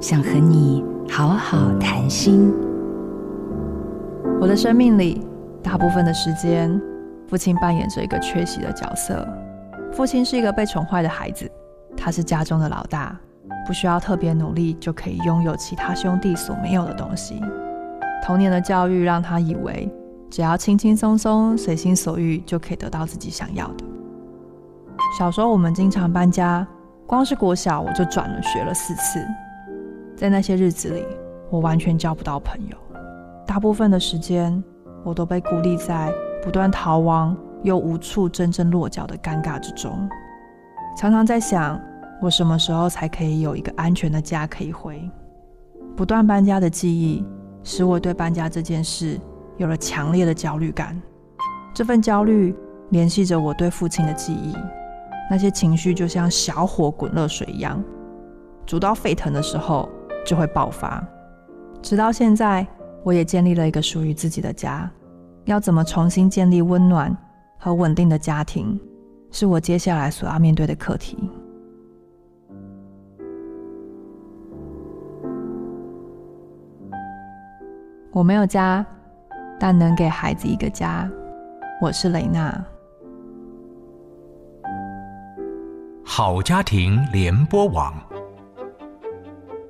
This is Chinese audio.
想和你好好谈心。我的生命里，大部分的时间，父亲扮演着一个缺席的角色。父亲是一个被宠坏的孩子，他是家中的老大，不需要特别努力就可以拥有其他兄弟所没有的东西。童年的教育让他以为，只要轻轻松松、随心所欲就可以得到自己想要的。小时候我们经常搬家，光是国小我就转了学了四次。在那些日子里，我完全交不到朋友。大部分的时间，我都被孤立在不断逃亡又无处真正落脚的尴尬之中。常常在想，我什么时候才可以有一个安全的家可以回？不断搬家的记忆，使我对搬家这件事有了强烈的焦虑感。这份焦虑联系着我对父亲的记忆，那些情绪就像小火滚热水一样，煮到沸腾的时候。就会爆发。直到现在，我也建立了一个属于自己的家。要怎么重新建立温暖和稳定的家庭，是我接下来所要面对的课题。我没有家，但能给孩子一个家。我是雷娜。好家庭联播网。